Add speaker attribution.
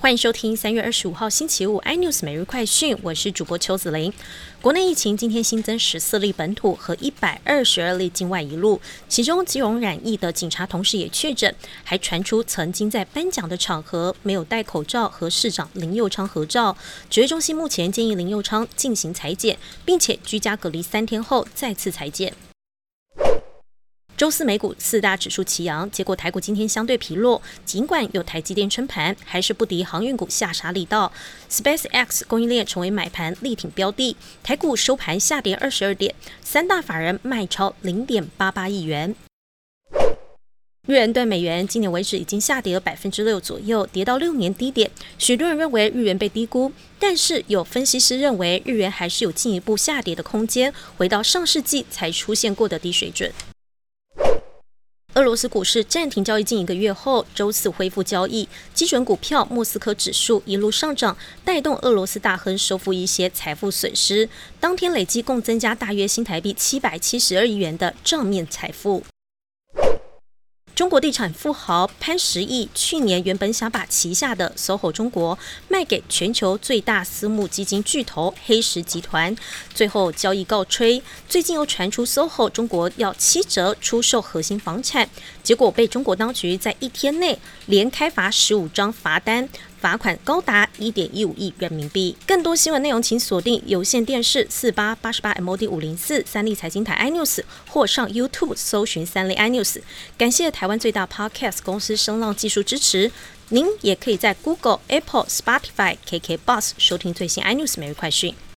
Speaker 1: 欢迎收听三月二十五号星期五 iNews 每日快讯，我是主播邱子玲。国内疫情今天新增十四例本土和一百二十二例境外一路，其中基隆染疫的警察同事也确诊，还传出曾经在颁奖的场合没有戴口罩和市长林佑昌合照。指挥中心目前建议林佑昌进行裁剪，并且居家隔离三天后再次裁剪。周四美股四大指数齐扬，结果台股今天相对疲弱。尽管有台积电撑盘，还是不敌航运股下杀力道。Space X 供应链成为买盘力挺标的，台股收盘下跌二十二点，三大法人卖超零点八八亿元。日元对美元今年为止已经下跌了百分之六左右，跌到六年低点。许多人认为日元被低估，但是有分析师认为日元还是有进一步下跌的空间，回到上世纪才出现过的低水准。俄罗斯股市暂停交易近一个月后，周四恢复交易。基准股票莫斯科指数一路上涨，带动俄罗斯大亨收复一些财富损失。当天累计共增加大约新台币七百七十二亿元的账面财富。中国地产富豪潘石屹去年原本想把旗下的 SOHO 中国卖给全球最大私募基金巨头黑石集团，最后交易告吹。最近又传出 SOHO 中国要七折出售核心房产，结果被中国当局在一天内连开罚十五张罚单。罚款高达一点一五亿人民币。更多新闻内容，请锁定有线电视四八八十八 MOD 五零四三立财经台 iNews，或上 YouTube 搜寻三立 iNews。感谢台湾最大 Podcast 公司声浪技术支持。您也可以在 Google、Apple、Spotify、KK Bus 收听最新 iNews 每日快讯。